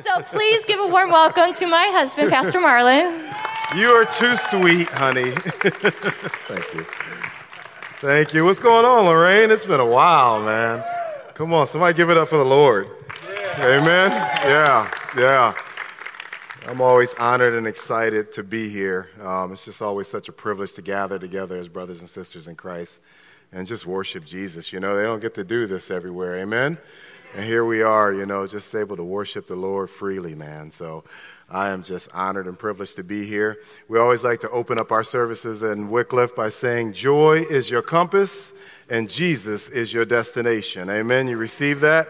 So please give a warm welcome to my husband, Pastor Marlon. You are too sweet, honey. Thank you. Thank you. What's going on, Lorraine? It's been a while, man. Come on, somebody give it up for the Lord. Amen. Yeah, yeah. I'm always honored and excited to be here. Um, it's just always such a privilege to gather together as brothers and sisters in Christ and just worship Jesus. You know, they don't get to do this everywhere. Amen. And here we are, you know, just able to worship the Lord freely, man. So I am just honored and privileged to be here. We always like to open up our services in Wickliffe by saying, Joy is your compass and Jesus is your destination. Amen. You receive that?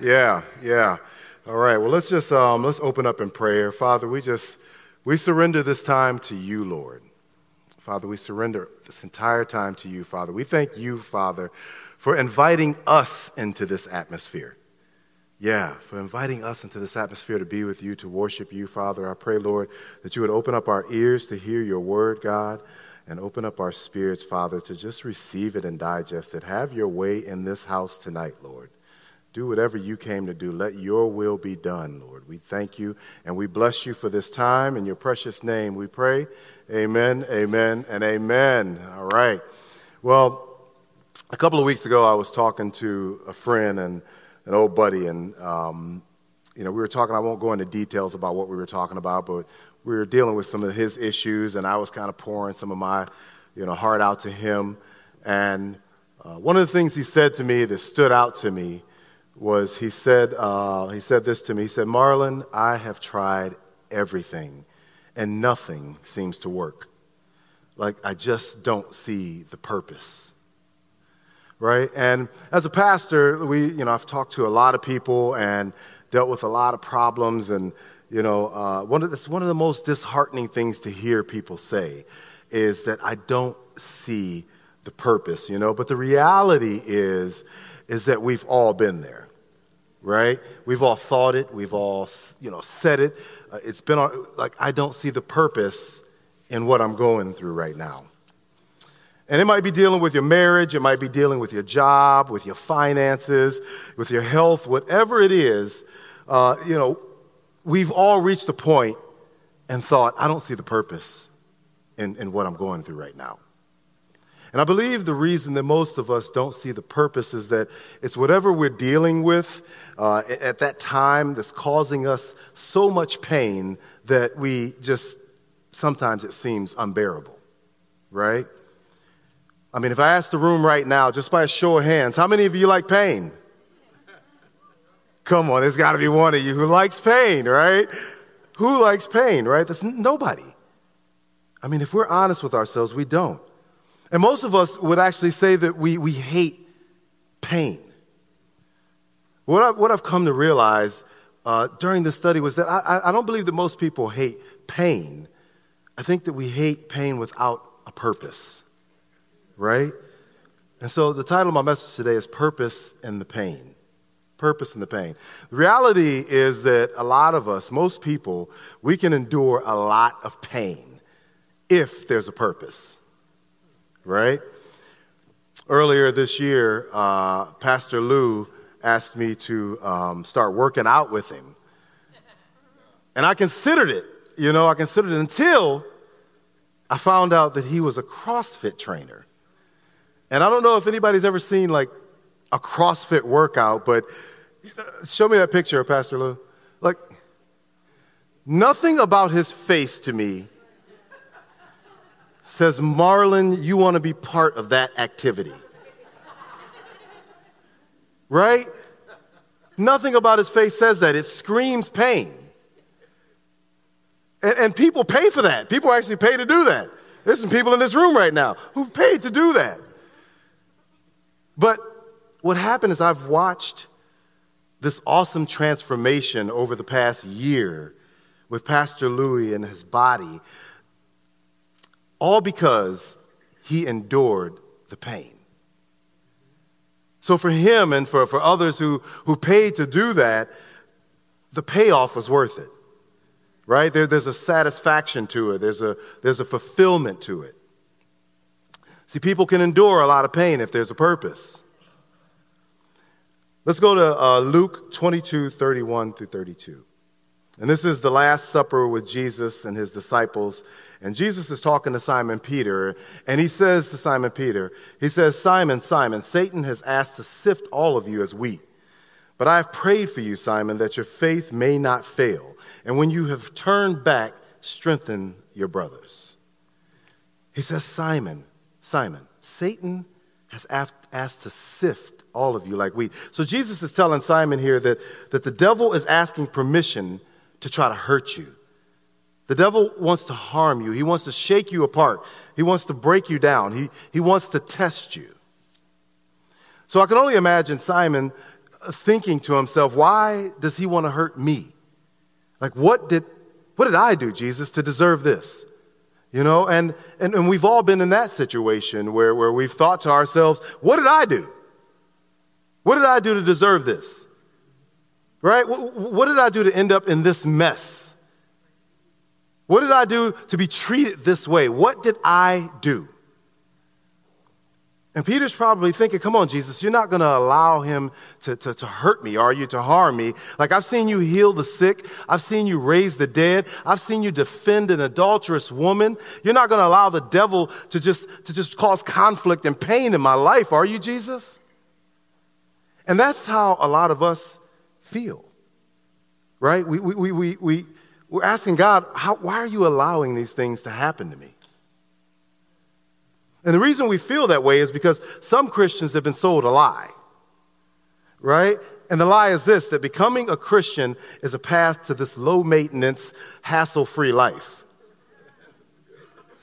Yeah, yeah. All right. Well, let's just um, let's open up in prayer. Father, we just we surrender this time to you, Lord. Father, we surrender this entire time to you, Father. We thank you, Father, for inviting us into this atmosphere. Yeah, for inviting us into this atmosphere to be with you, to worship you, Father. I pray, Lord, that you would open up our ears to hear your word, God, and open up our spirits, Father, to just receive it and digest it. Have your way in this house tonight, Lord. Do whatever you came to do. Let your will be done, Lord. We thank you and we bless you for this time. In your precious name we pray. Amen, amen, and amen. All right. Well, a couple of weeks ago, I was talking to a friend and an old buddy, and um, you know, we were talking. I won't go into details about what we were talking about, but we were dealing with some of his issues, and I was kind of pouring some of my, you know, heart out to him. And uh, one of the things he said to me that stood out to me was he said uh, he said this to me. He said, "Marlon, I have tried everything, and nothing seems to work. Like I just don't see the purpose." Right? And as a pastor, we, you know, I've talked to a lot of people and dealt with a lot of problems, and you know, uh, one of it's one of the most disheartening things to hear people say is that I don't see the purpose, you know. But the reality is, is that we've all been there, right? We've all thought it, we've all, you know, said it. Uh, it's been like I don't see the purpose in what I'm going through right now. And it might be dealing with your marriage, it might be dealing with your job, with your finances, with your health, whatever it is. Uh, you know, we've all reached a point and thought, I don't see the purpose in, in what I'm going through right now. And I believe the reason that most of us don't see the purpose is that it's whatever we're dealing with uh, at that time that's causing us so much pain that we just, sometimes it seems unbearable, right? I mean, if I ask the room right now, just by a show of hands, how many of you like pain? Come on, there's got to be one of you who likes pain, right? Who likes pain, right? That's nobody. I mean, if we're honest with ourselves, we don't. And most of us would actually say that we, we hate pain. What, I, what I've come to realize uh, during this study was that I, I don't believe that most people hate pain. I think that we hate pain without a purpose right? And so the title of my message today is Purpose in the Pain. Purpose in the pain. The reality is that a lot of us, most people, we can endure a lot of pain if there's a purpose, right? Earlier this year, uh, Pastor Lou asked me to um, start working out with him. And I considered it, you know, I considered it until I found out that he was a CrossFit trainer. And I don't know if anybody's ever seen like a CrossFit workout, but show me that picture, Pastor Lou. Like, nothing about his face to me says, Marlon, you want to be part of that activity. Right? Nothing about his face says that. It screams pain. And, and, people pay for that. People actually pay to do that. There's some people in this room right now who paid to do that. But what happened is I've watched this awesome transformation over the past year with Pastor Louis and his body, all because he endured the pain. So, for him and for, for others who, who paid to do that, the payoff was worth it, right? There, there's a satisfaction to it, there's a, there's a fulfillment to it. See, people can endure a lot of pain if there's a purpose. Let's go to uh, Luke 22, 31 through 32. And this is the Last Supper with Jesus and his disciples. And Jesus is talking to Simon Peter, and he says to Simon Peter, He says, Simon, Simon, Satan has asked to sift all of you as wheat. But I have prayed for you, Simon, that your faith may not fail. And when you have turned back, strengthen your brothers. He says, Simon, Simon, Satan has asked to sift all of you like wheat. So Jesus is telling Simon here that, that the devil is asking permission to try to hurt you. The devil wants to harm you. He wants to shake you apart. He wants to break you down. He, he wants to test you. So I can only imagine Simon uh, thinking to himself, why does he want to hurt me? Like, what did, what did I do, Jesus, to deserve this? You know, and, and, and we've all been in that situation where, where we've thought to ourselves, what did I do? What did I do to deserve this? Right? What, what did I do to end up in this mess? What did I do to be treated this way? What did I do? And Peter's probably thinking, come on, Jesus, you're not going to allow him to, to, to, hurt me, are you? To harm me. Like I've seen you heal the sick. I've seen you raise the dead. I've seen you defend an adulterous woman. You're not going to allow the devil to just, to just cause conflict and pain in my life, are you, Jesus? And that's how a lot of us feel, right? We, we, we, we, we, we're asking God, how, why are you allowing these things to happen to me? And the reason we feel that way is because some Christians have been sold a lie, right? And the lie is this that becoming a Christian is a path to this low maintenance, hassle free life.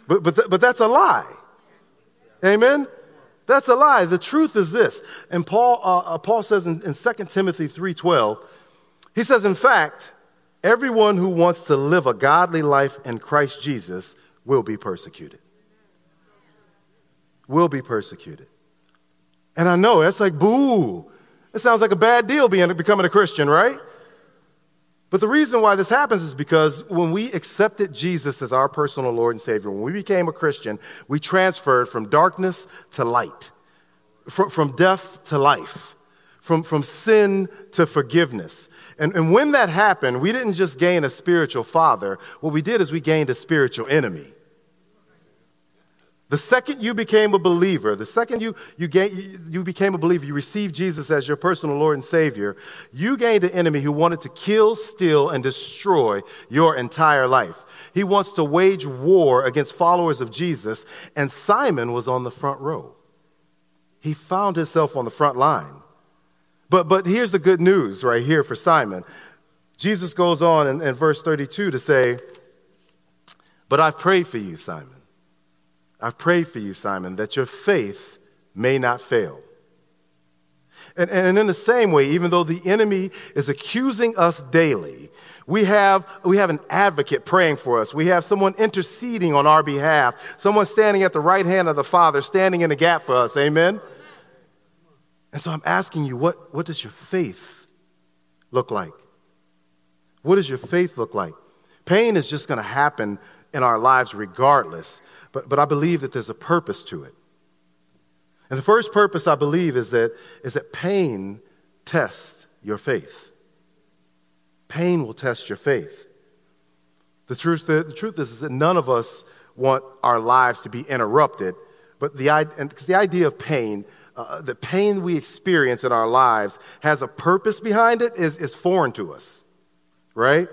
But, but, th- but that's a lie. Amen? That's a lie. The truth is this. And Paul, uh, uh Paul says in, in 2 Timothy 3.12, he says, in fact, everyone who wants to live a godly life in Christ Jesus will be persecuted will be persecuted. And I know that's like, boo. It sounds like a bad deal being, becoming a Christian, right? But the reason why this happens is because when we accepted Jesus as our personal Lord and Savior, when we became a Christian, we transferred from darkness to light, from, from death to life, from, from sin to forgiveness. And, and when that happened, we didn't just gain a spiritual father. What we did is we gained a spiritual enemy. The second you became a believer, the second you, you, gain, you became a believer, you received Jesus as your personal Lord and Savior, you gained an enemy who wanted to kill, steal, and destroy your entire life. He wants to wage war against followers of Jesus, and Simon was on the front row. He found himself on the front line. But, but here's the good news right here for Simon. Jesus goes on in, in verse 32 to say, But I've prayed for you, Simon I've prayed for you, Simon, that your faith may not fail. And, and in the same way, even though the enemy is accusing us daily, we have, we have an advocate praying for us. We have someone interceding on our behalf, someone standing at the right hand of the Father, standing in the gap for us. Amen? And so I'm asking you, what, what does your faith look like? What does your faith look like? Pain is just going to happen in our lives regardless. But, but I believe that there's a purpose to it. And the first purpose I believe is that, is that pain tests your faith. Pain will test your faith. The truth, the, the truth is, is that none of us want our lives to be interrupted, but the, because the idea of pain, uh, the pain we experience in our lives has a purpose behind it is, is foreign to us, right?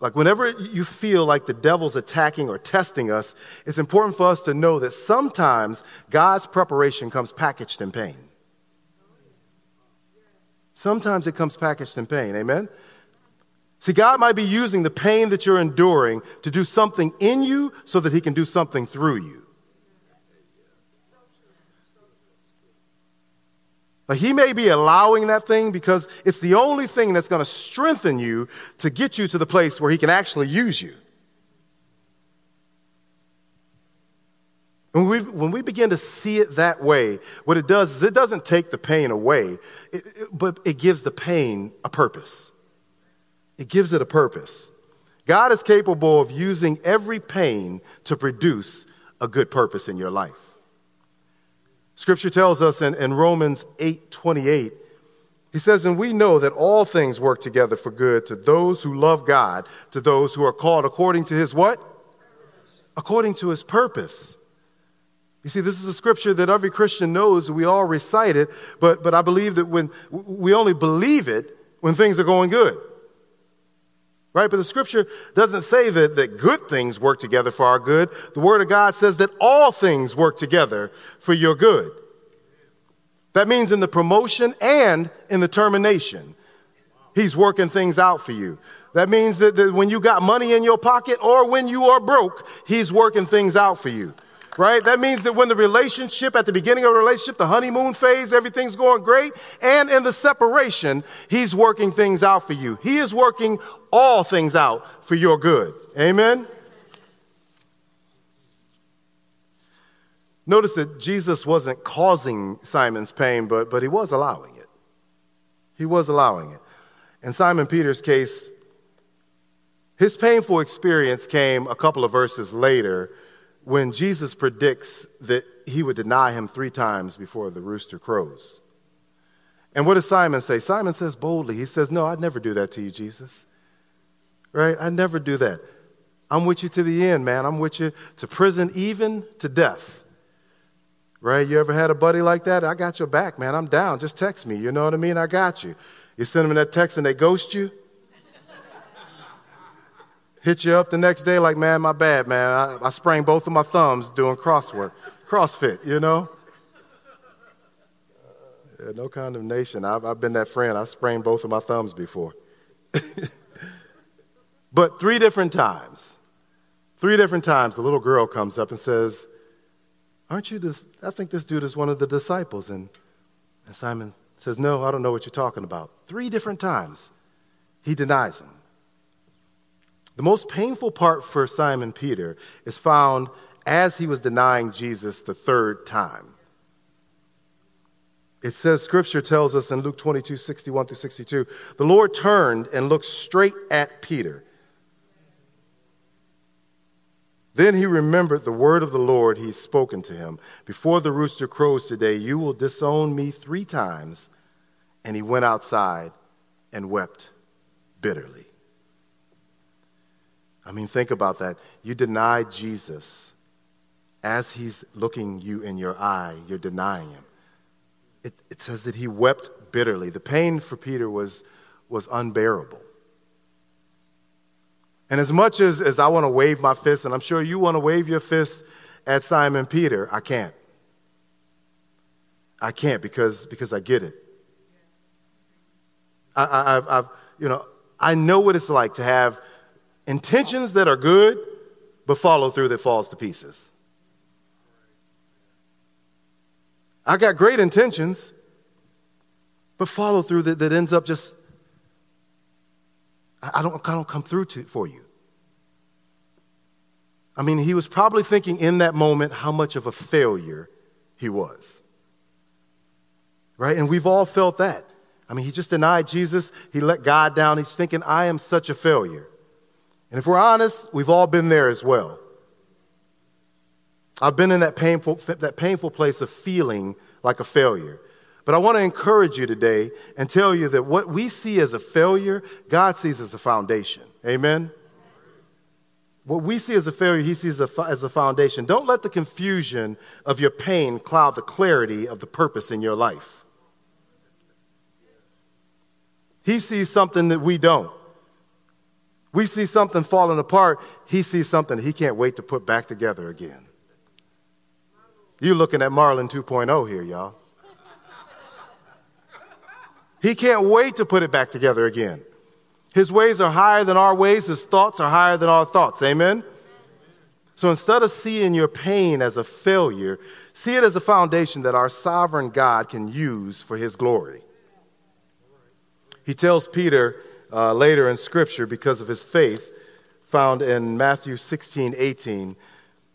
Like, whenever you feel like the devil's attacking or testing us, it's important for us to know that sometimes God's preparation comes packaged in pain. Sometimes it comes packaged in pain. Amen? See, God might be using the pain that you're enduring to do something in you so that He can do something through you. But he may be allowing that thing because it's the only thing that's going to strengthen you to get you to the place where he can actually use you. When we, when we begin to see it that way, what it does is it doesn't take the pain away, it, it, but it gives the pain a purpose. It gives it a purpose. God is capable of using every pain to produce a good purpose in your life. Scripture tells us in, in Romans 8 28, He says, And we know that all things work together for good to those who love God, to those who are called according to his what? According to his purpose. You see, this is a scripture that every Christian knows, we all recite it, but, but I believe that when we only believe it when things are going good. Right? But the scripture doesn't say that, that good things work together for our good. The word of God says that all things work together for your good. That means in the promotion and in the termination. He's working things out for you. That means that, that when you got money in your pocket or when you are broke, he's working things out for you right? That means that when the relationship, at the beginning of the relationship, the honeymoon phase, everything's going great. And in the separation, he's working things out for you. He is working all things out for your good. Amen? Notice that Jesus wasn't causing Simon's pain, but, but he was allowing it. He was allowing it. In Simon Peter's case, his painful experience came a couple of verses later when Jesus predicts that he would deny him three times before the rooster crows. And what does Simon say? Simon says boldly, he says, No, I'd never do that to you, Jesus. Right? I'd never do that. I'm with you to the end, man. I'm with you to prison, even to death. Right? You ever had a buddy like that? I got your back, man. I'm down. Just text me. You know what I mean? I got you. You send them that text and they ghost you. Hit you up the next day like, man, my bad, man. I, I sprained both of my thumbs doing crosswork, CrossFit, you know? Yeah, no condemnation. I've, I've been that friend. I sprained both of my thumbs before. but three different times, three different times, a little girl comes up and says, Aren't you this? I think this dude is one of the disciples. And, and Simon says, No, I don't know what you're talking about. Three different times he denies him. The most painful part for Simon Peter is found as he was denying Jesus the third time. It says, Scripture tells us in Luke 22 61 through 62, the Lord turned and looked straight at Peter. Then he remembered the word of the Lord he's spoken to him. Before the rooster crows today, you will disown me three times. And he went outside and wept bitterly. I mean, think about that. You deny Jesus as he's looking you in your eye, you're denying him. It, it says that he wept bitterly. The pain for Peter was, was unbearable. And as much as, as I want to wave my fist, and I'm sure you want to wave your fist at Simon Peter, I can't. I can't because, because I get it. I, I, I've, I've, you know, I know what it's like to have intentions that are good, but follow through that falls to pieces. I got great intentions, but follow through that, that ends up just I don't, I don't come through to, for you. I mean, he was probably thinking in that moment how much of a failure he was. Right? And we've all felt that. I mean, he just denied Jesus. He let God down. He's thinking, I am such a failure. And if we're honest, we've all been there as well. I've been in that painful, that painful place of feeling like a failure. But I want to encourage you today and tell you that what we see as a failure, God sees as a foundation. Amen? What we see as a failure, He sees as a foundation. Don't let the confusion of your pain cloud the clarity of the purpose in your life. He sees something that we don't. We see something falling apart, He sees something He can't wait to put back together again. You're looking at Marlon 2.0 here, y'all. He can't wait to put it back together again. His ways are higher than our ways, His thoughts are higher than our thoughts. Amen? So instead of seeing your pain as a failure, see it as a foundation that our sovereign God can use for His glory. He tells Peter uh, later in Scripture, because of his faith, found in Matthew 16, 18,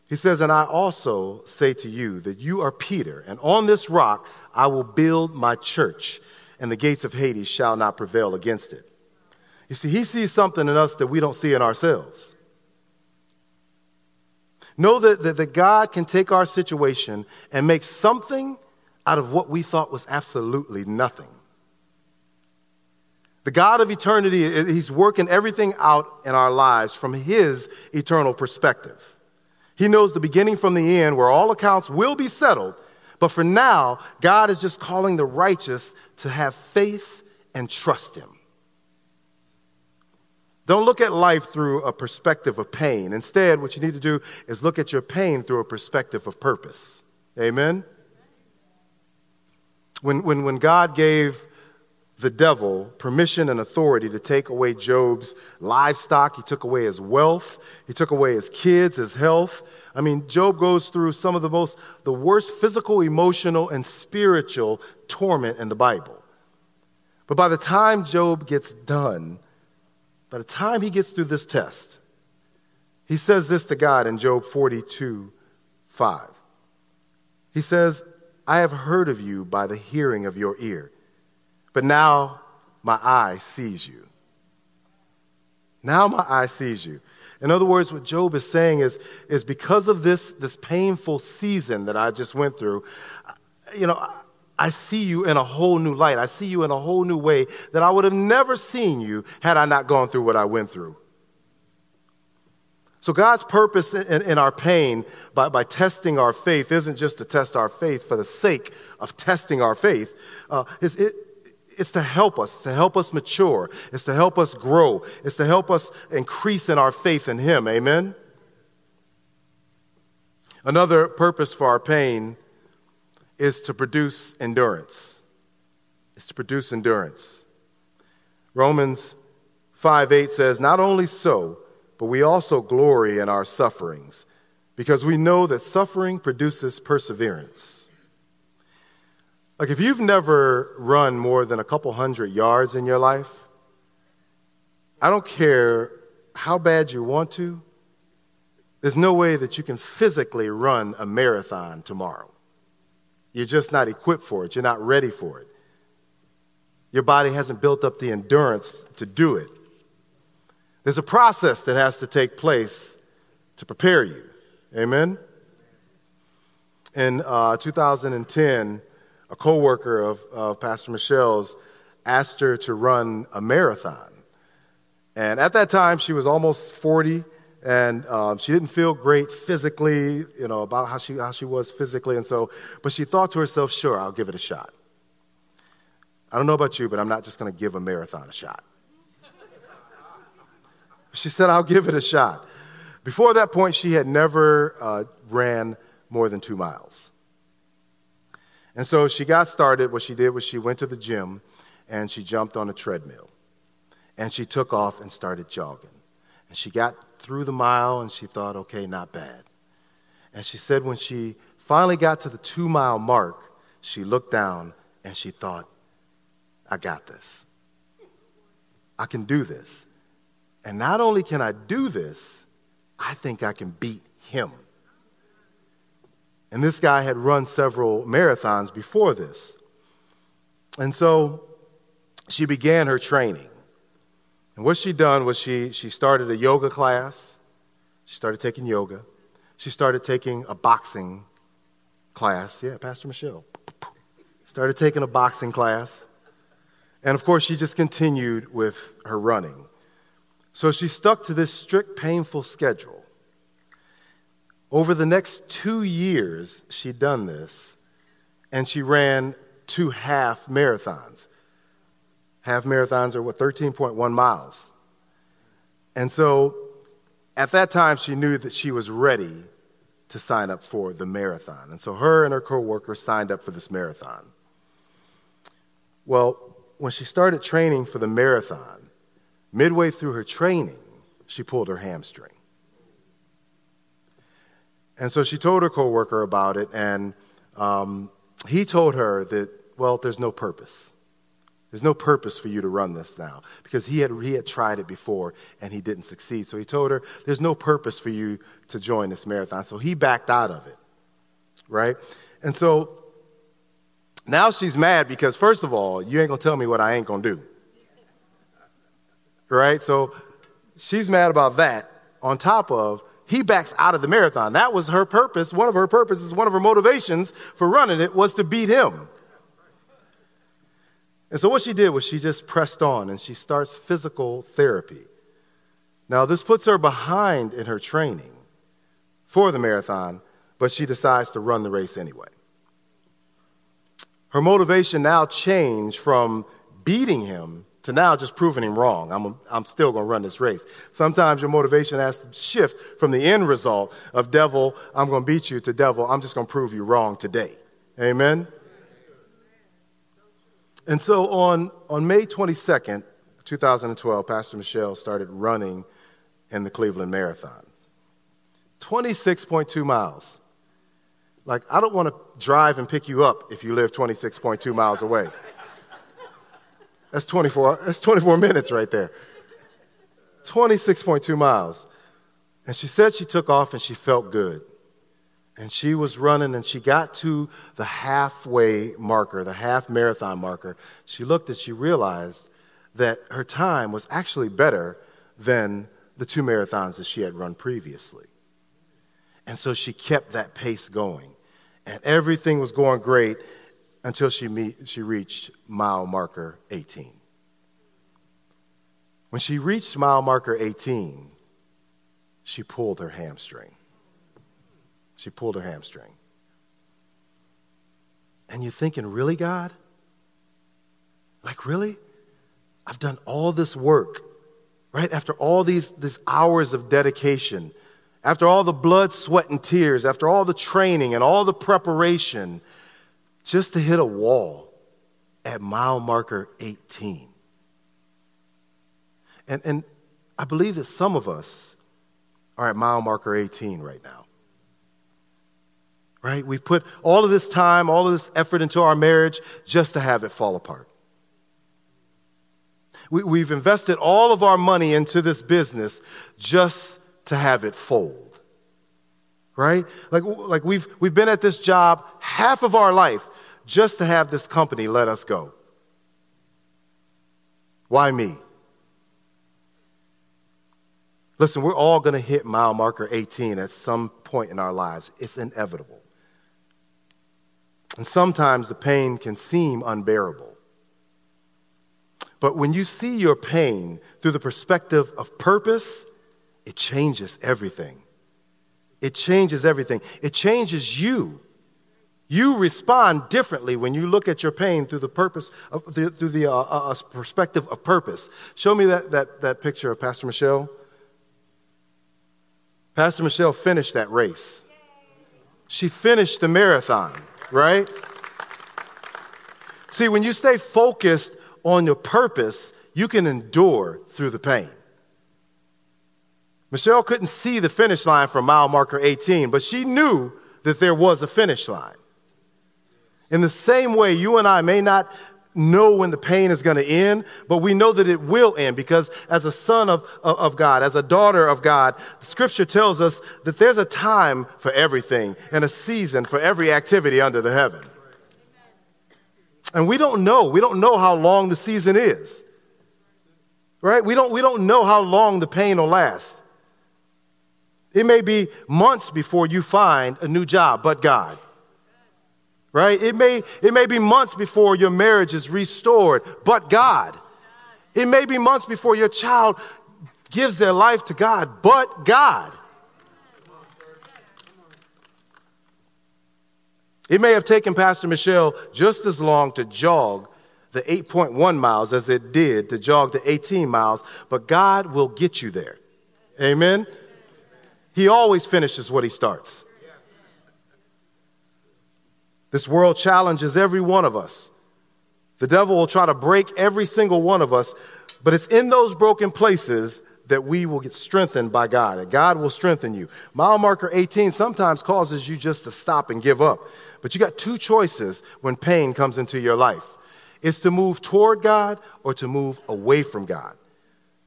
he says, And I also say to you that you are Peter, and on this rock I will build my church and the gates of Hades shall not prevail against it. You see, he sees something in us that we don't see in ourselves. Know that, that, that God can take our situation and make something out of what we thought was absolutely nothing. The God of eternity, eh, He's working everything out in our lives from His eternal perspective. He knows the beginning from the end, where all accounts will be settled. But for now, God is just calling the righteous to have faith and trust Him. Don't look at life through a perspective of pain. Instead, what you need to do is look at your pain through a perspective of purpose. Amen? When, when, when God gave the devil permission and authority to take away Job's livestock, he took away his wealth, he took away his kids, his health. I mean, Job goes through some of the most, the worst physical, emotional, and spiritual torment in the Bible. But by the time Job gets done, by the time he gets through this test, he says this to God in Job 42 5. He says, I have heard of you by the hearing of your ear, but now my eye sees you. Now my eye sees you. In other words, what Job is saying is, is because of this, this painful season that I just went through, you know, I see you in a whole new light. I see you in a whole new way that I would have never seen you had I not gone through what I went through. So, God's purpose in, in, our pain by, by testing our faith isn't just to test our faith for the sake of testing our faith. Uh, it's to help us, to help us mature. It's to help us grow. It's to help us increase in our faith in Him. Amen? Another purpose for our pain is to produce endurance. It's to produce endurance. Romans 5 8 says, Not only so, but we also glory in our sufferings, because we know that suffering produces perseverance. Like if you've never run more than a couple hundred yards in your life, I don't care how bad you want to, there's no way that you can physically run a marathon tomorrow. You're just not equipped for it. You're not ready for it. Your body hasn't built up the endurance to do it. There's a process that has to take place to prepare you. Amen? In uh, 2010, a coworker of, of Pastor Michelle's asked her to run a marathon. And at that time, she was almost 40 and um, she didn't feel great physically, you know, about how she, how she was physically. And so, but she thought to herself, sure, I'll give it a shot. I don't know about you, but I'm not just going to give a marathon a shot. She said, I'll give it a shot. Before that point, she had never uh, ran more than two miles. And so she got started. What she did was she went to the gym and she jumped on a treadmill. And she took off and started jogging. And she got through the mile and she thought, okay, not bad. And she said when she finally got to the two mile mark, she looked down and she thought, I got this. I can do this. And not only can I do this, I think I can beat him. And this guy had run several marathons before this. And so she began her training. And what she done was she, she started a yoga class. She started taking yoga. She started taking a boxing class. Yeah, Pastor Michelle. Started taking a boxing class. And of course, she just continued with her running. So she stuck to this strict, painful schedule. Over the next two years, she'd done this, and she ran two half marathons. Half marathons are what, 13.1 miles. And so at that time, she knew that she was ready to sign up for the marathon. And so her and her coworker signed up for this marathon. Well, when she started training for the marathon, midway through her training, she pulled her hamstring. And so she told her coworker about it, and um, he told her that, well, there's no purpose. There's no purpose for you to run this now because he had, he had tried it before and he didn't succeed. So he told her, There's no purpose for you to join this marathon. So he backed out of it, right? And so now she's mad because, first of all, you ain't gonna tell me what I ain't gonna do, right? So she's mad about that. On top of, he backs out of the marathon. That was her purpose. One of her purposes, one of her motivations for running it was to beat him. And so what she did was she just pressed on and she starts physical therapy. Now, this puts her behind in her training for the marathon, but she decides to run the race anyway. Her motivation now changed from beating him to now just proving him wrong. I'm, I'm still going to run this race. Sometimes your motivation has to shift from the end result of devil, I'm going to beat you, to devil, I'm just going to prove you wrong today. Amen? And so on, on May 22nd, 2012, Pastor Michelle started running in the Cleveland Marathon. 26.2 miles. Like, I don't want to drive and pick you up if you live 26.2 miles away. That's 24, that's 24 minutes right there. 26.2 miles. And she said she took off and she felt good. And she was running and she got to the halfway marker, the half marathon marker. She looked and she realized that her time was actually better than the two marathons that she had run previously. And so she kept that pace going. And everything was going great until she, meet, she reached mile marker 18. When she reached mile marker 18, she pulled her hamstring. She pulled her hamstring. And you're thinking, really, God? Like, really? I've done all this work, right? After all these, these hours of dedication, after all the blood, sweat, and tears, after all the training and all the preparation, just to hit a wall at mile marker 18. And, and I believe that some of us are at mile marker 18 right now. Right? We've put all of this time, all of this effort into our marriage just to have it fall apart. We, have invested all of our money into this business just to have it fold. Right? Like, like we've, we've been at this job half of our life just to have this company let us go. Why me? Listen, we're all going to hit mile marker 18 at some point in our lives. It's inevitable. And sometimes the pain can seem unbearable. But when you see your pain through the perspective of purpose, it changes everything. It changes everything. It changes you. You respond differently when you look at your pain through the purpose of, through the uh, uh, uh perspective of purpose. Show me that, that, that picture of Pastor Michelle. Pastor Michelle finished that race. She finished the marathon, right? See, when you stay focused on your purpose, you can endure through the pain. Michelle couldn't see the finish line from mile marker 18, but she knew that there was a finish line. In the same way, you and I may not know when the pain is going to end, but we know that it will end because as a son of, of, God, as a daughter of God, the scripture tells us that there's a time for everything and a season for every activity under the heaven. And we don't know. We don't know how long the season is. Right? We don't, we don't know how long the pain will last. It may be months before you find a new job, but God right? It may, it may be months before your marriage is restored, but God. It may be months before your child gives their life to God, but God. It may have taken Pastor Michelle just as long to jog the 8.1 miles as it did to jog the 18 miles, but God will get you there. Amen? He always finishes what he starts. This world challenges every one of us. The devil will try to break every single one of us, but it's in those broken places that we will get strengthened by God, that God will strengthen you. Mile marker 18 sometimes causes you just to stop and give up. But you got two choices when pain comes into your life. It's to move toward God or to move away from God.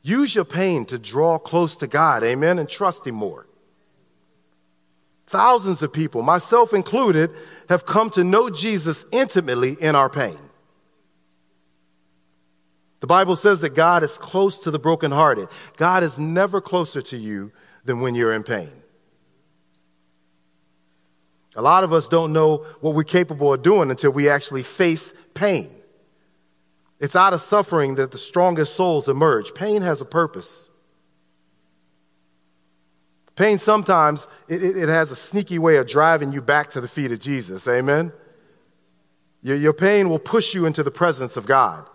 Use your pain to draw close to God, amen, and trust Him more. Thousands of people, myself included, have come to know Jesus intimately in our pain. The Bible says that God is close to the brokenhearted. God is never closer to you than when you're in pain. A lot of us don't know what we're capable of doing until we actually face pain. It's out of suffering that the strongest souls emerge. Pain has a purpose. Pain sometimes it, it, it, has a sneaky way of driving you back to the feet of Jesus. Amen. Your, your pain will push you into the presence of God.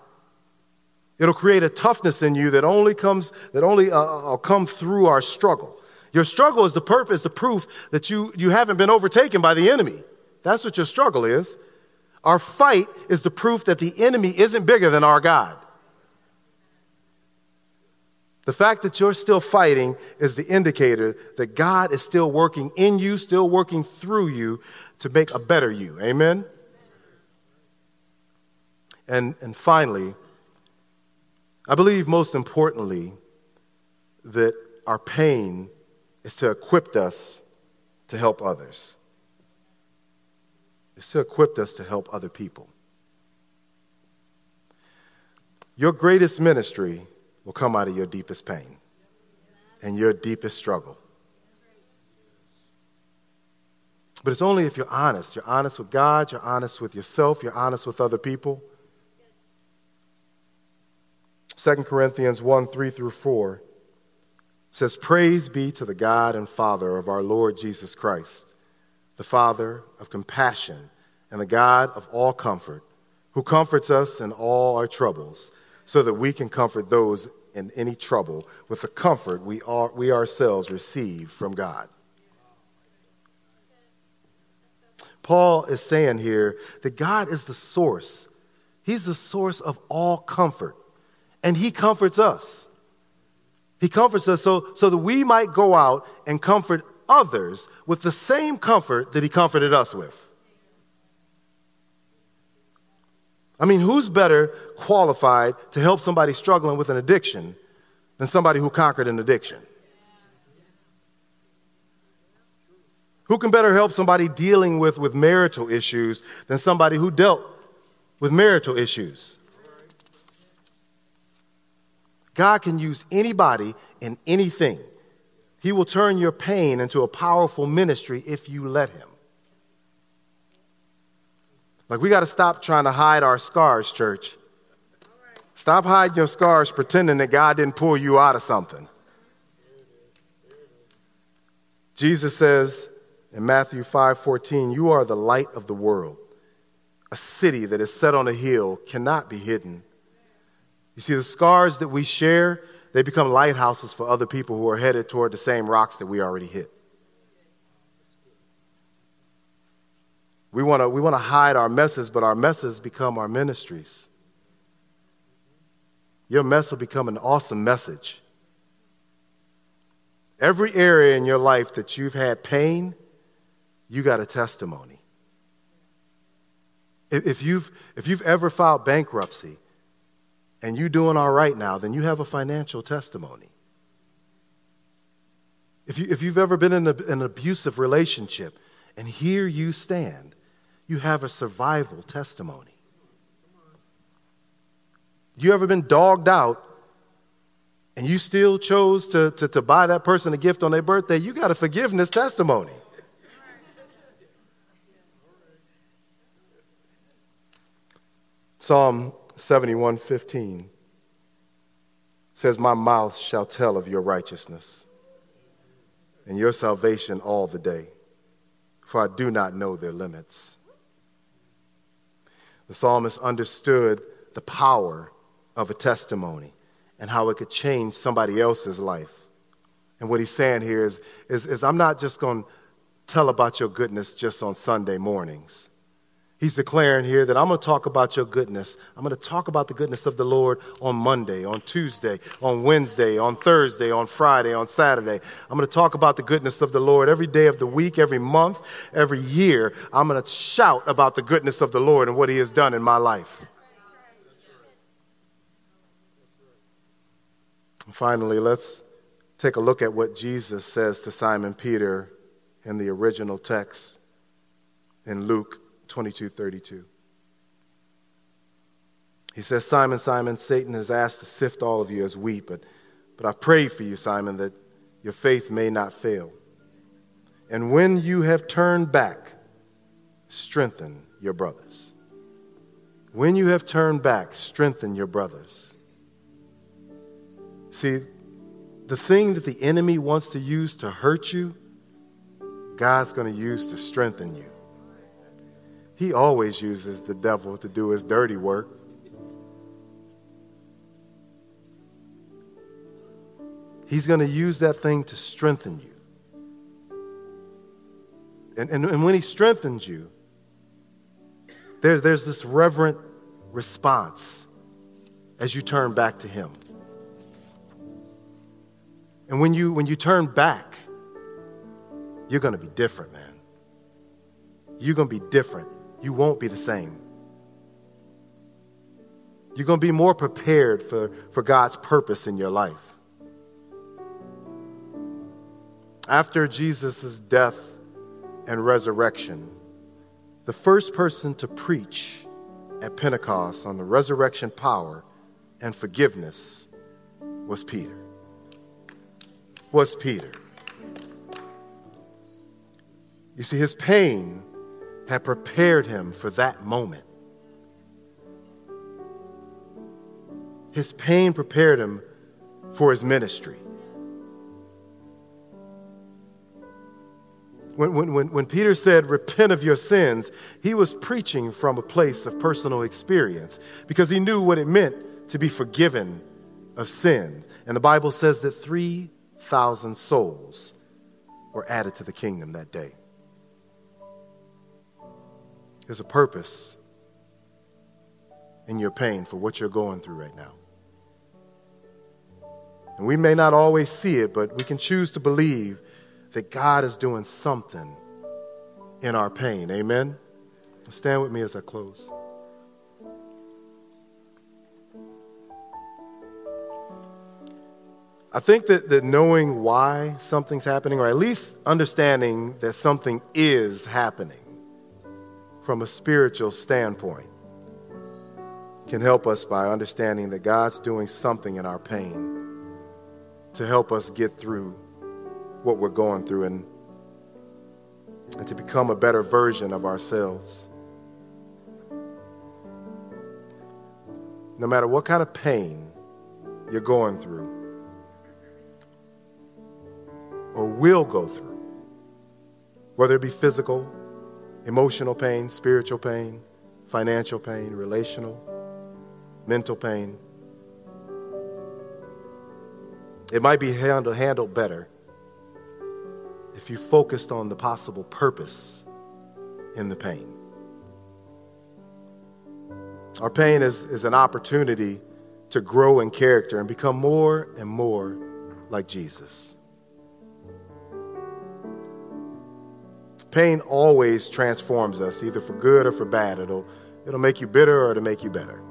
It'll create a toughness in you that only comes that only uh, uh, uh come through our struggle. Your struggle is the purpose, the proof that you, you haven't been overtaken by the enemy. That's what your struggle is. Our fight is the proof that the enemy isn't bigger than our God. The fact that you're still fighting is the indicator that God is still working in you, still working through you to make a better you. Amen? And, and finally, I believe most importantly that our pain is to equip us to help others. It's to equip us to help other people. Your greatest ministry will come out of your deepest pain and your deepest struggle. But it's only if you're honest. You're honest with God, you're honest with yourself, you're honest with other people. 2 Corinthians 1 3 through 4 says, Praise be to the God and Father of our Lord Jesus Christ, the Father of compassion and the God of all comfort, who comforts us in all our troubles, so that we can comfort those in any trouble with the comfort we, are, we ourselves receive from God. Paul is saying here that God is the source. He's the source of all comfort, and He comforts us. He comforts us so, so that we might go out and comfort others with the same comfort that He comforted us with. I mean, who's better qualified to help somebody struggling with an addiction than somebody who conquered an addiction? Who can better help somebody dealing with, with marital issues than somebody who dealt with marital issues? God can use anybody and anything. He will turn your pain into a powerful ministry if you let Him. Like, we got to stop trying to hide our scars, church. Stop hiding your scars pretending that God didn't pull you out of something. Jesus says in Matthew 5:14, "You are the light of the world. A city that is set on a hill cannot be hidden." You see the scars that we share, they become lighthouses for other people who are headed toward the same rocks that we already hit. We want to we want to hide our messes, but our messes become our ministries. Your mess will become an awesome message. Every area in your life that you've had pain, you got a testimony. If you've, if you've ever filed bankruptcy and you're doing all right now, then you have a financial testimony. If, you, if you've ever been in a, an abusive relationship and here you stand, you have a survival testimony. You ever been dogged out and you still chose to, to, to buy that person a gift on their birthday? You got a forgiveness testimony. Psalm 71:15 says, My mouth shall tell of your righteousness and your salvation all the day, for I do not know their limits. The psalmist understood the power of a testimony and how it could change somebody else's life. And what he's saying here is, is, is I'm not just going to tell about your goodness just on Sunday mornings. He's declaring here that I'm going to talk about your goodness. I'm going to talk about the goodness of the Lord on Monday, on Tuesday, on Wednesday, on Thursday, on Friday, on Saturday. I'm going to talk about the goodness of the Lord every day of the week, every month, every year. I'm going to shout about the goodness of the Lord and what He has done in my life. And finally, let's take a look at what Jesus says to Simon Peter in the original text in Luke 22 32. He says, Simon, Simon, Satan has asked to sift all of you as wheat, but, but I've prayed for you, Simon, that your faith may not fail. And when you have turned back, strengthen your brothers. When you have turned back, strengthen your brothers. See, the thing that the enemy wants to use to hurt you, God's going to use to strengthen you. He always uses the devil to do his dirty work. He's going to use that thing to strengthen you. And, and, and when he strengthens you, there's, there's this reverent response as you turn back to him. And when you, when you turn back, you're going to be different, man. You're going to be different. You won't be the same. You're going to be more prepared for, for God's purpose in your life. After Jesus' death and resurrection, the first person to preach at Pentecost on the resurrection power and forgiveness was Peter. Was Peter. You see, his pain had prepared him for that moment. His pain prepared him for his ministry. When, when, when, Peter said, Repent of your sins, he was preaching from a place of personal experience because he knew what it meant to be forgiven of sins. And the Bible says that 3,000 souls were added to the kingdom that day. There's a purpose in your pain for what you're going through right now. And we may not always see it, but we can choose to believe that God is doing something in our pain. Amen? Stand with me as I close. I think that, that knowing why something's happening, or at least understanding that something is happening from a spiritual standpoint, can help us by understanding that God's doing something in our pain to help us get through what we're going through and, and to become a better version of ourselves. No matter what kind of pain you're going through or will go through, whether it be physical, emotional pain, spiritual pain, financial pain, relational, mental pain. It might be handled, handled better if you focused on the possible purpose in the pain. Our pain is, is an opportunity to grow in character and become more and more like Jesus. Pain always transforms us, either for good or for bad. It'll, it'll make you bitter or it'll make you better.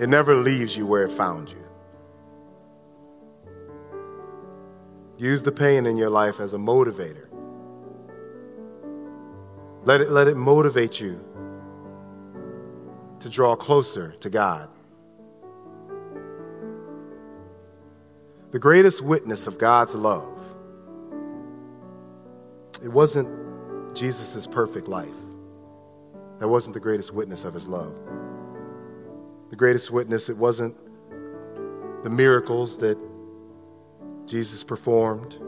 It never leaves you where it found you. Use the pain in your life as a motivator. Let it, let it motivate you to draw closer to God. The greatest witness of God's love, it wasn't Jesus' perfect life. That wasn't the greatest witness of his love. The greatest witness, it wasn't the miracles that Jesus performed.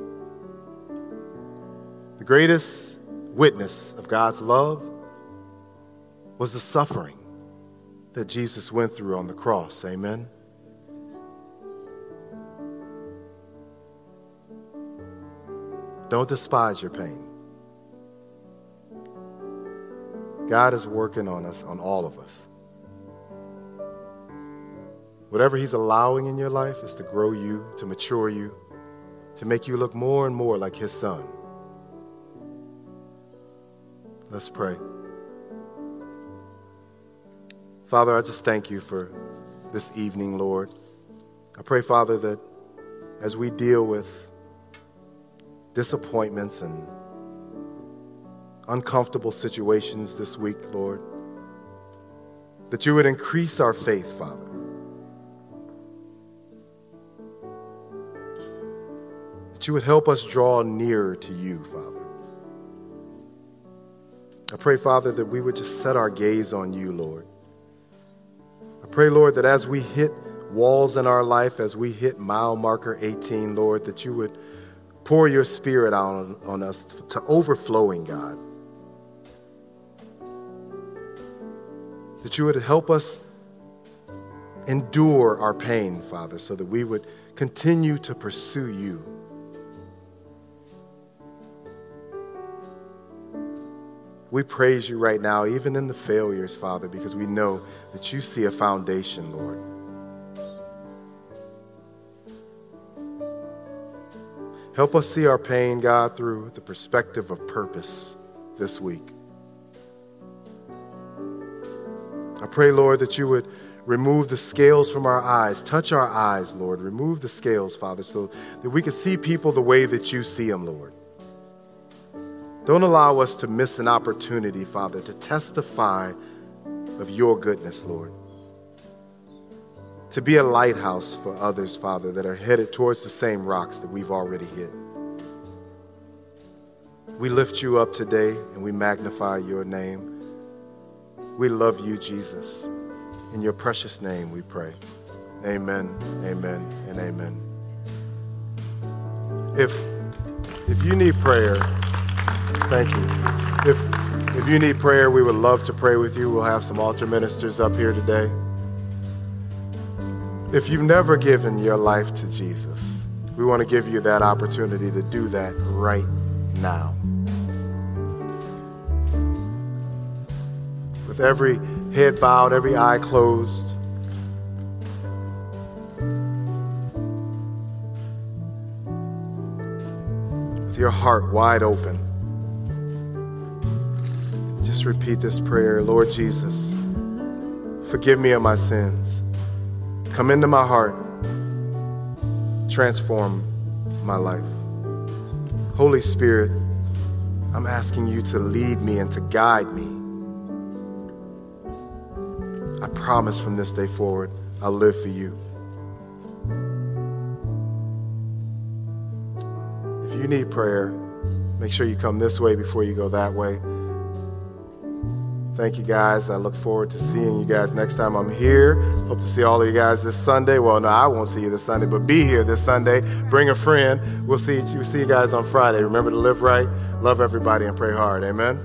The greatest witness of God's love was the suffering that Jesus went through on the cross. Amen. Don't despise your pain. God is working on us, on all of us. Whatever He's allowing in your life is to grow you, to mature you, to make you look more and more like his son. Let's pray. Father, I just thank you for this evening, Lord. I pray, Father, that as we deal with disappointments and uncomfortable situations this week, Lord, that you would increase our faith, Father. that you would help us draw nearer to you, Father. I pray, Father, that we would just set our gaze on you, Lord. I pray, Lord, that as we hit walls in our life, as we hit mile marker 18, Lord, that you would pour your spirit out on, on us to overflowing, God. That you would help us endure our pain, Father, so that we would continue to pursue you. We praise you right now, even in the failures, Father, because we know that you see a foundation, Lord. Help us see our pain, God, through the perspective of purpose this week. I pray, Lord, that you would remove the scales from our eyes. Touch our eyes, Lord. Remove the scales, Father, so that we can see people the way that you see them, Lord. Don't allow us to miss an opportunity, Father, to testify of your goodness, Lord. To be a lighthouse for others, Father, that are headed towards the same rocks that we've already hit. We lift you up today and we magnify your name. We love you, Jesus. In your precious name we pray. Amen, amen, and amen. If, if you need prayer, thank you. If, if you need prayer, we would love to pray with you. We'll have some altar ministers up here today. If you've never given your life to Jesus, we want to give you that opportunity to do that right now. With every head bowed, every eye closed. With your heart wide open. Just repeat this prayer Lord Jesus, forgive me of my sins. Come into my heart. Transform my life. Holy Spirit, I'm asking you to lead me and to guide me I promise from this day forward, I'll live for you. If you need prayer, make sure you come this way before you go that way. Thank you guys. I look forward to seeing you guys next time I'm here. Hope to see all of you guys this Sunday. Well, no, I won't see you this Sunday, but be here this Sunday. Bring a friend. We'll see you, we'll see you guys on Friday. Remember to live right, love everybody, and pray hard. Amen.